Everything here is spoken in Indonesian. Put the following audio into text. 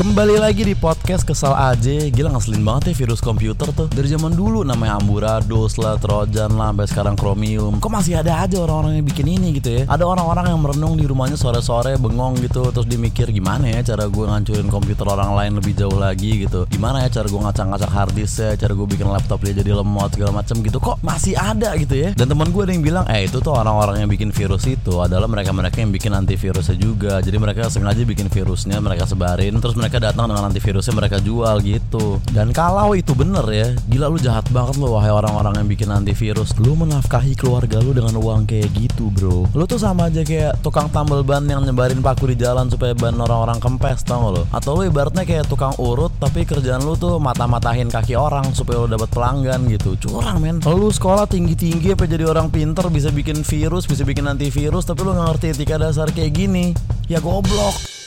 Kembali lagi di podcast kesal aja Gila ngeselin banget ya virus komputer tuh. Dari zaman dulu namanya Amburadus lah, Trojan lah, sampai sekarang Chromium. Kok masih ada aja orang-orang yang bikin ini gitu ya? Ada orang-orang yang merenung di rumahnya sore-sore bengong gitu Terus dimikir gimana ya cara gue ngancurin komputer orang lain lebih jauh lagi gitu. Gimana ya cara gue ngacak-ngacak harddisk ya Cara gue bikin laptop dia jadi lemot segala macam gitu. Kok masih ada gitu ya? Dan teman gue ada yang bilang Eh itu tuh orang-orang yang bikin virus itu adalah mereka-mereka yang bikin antivirusnya juga. Jadi mereka sengaja bikin virusnya mereka sebarin Terus mereka mereka datang dengan antivirusnya mereka jual gitu. Dan kalau itu bener ya gila lu jahat banget lo wahai orang-orang yang bikin antivirus. Lu menafkahi keluarga lu dengan uang kayak gitu bro. Lu tuh sama aja kayak tukang tambal ban yang nyebarin paku di jalan supaya ban orang-orang kempes tau gak lo atau lu ibaratnya kayak tukang urut tapi kerjaan lu tuh mata-matahin kaki orang supaya lu dapat pelanggan gitu. Curang men. Lu sekolah tinggi-tinggi apa jadi orang pinter bisa bikin virus bisa bikin antivirus tapi lu gak ngerti etika dasar kayak gini ya goblok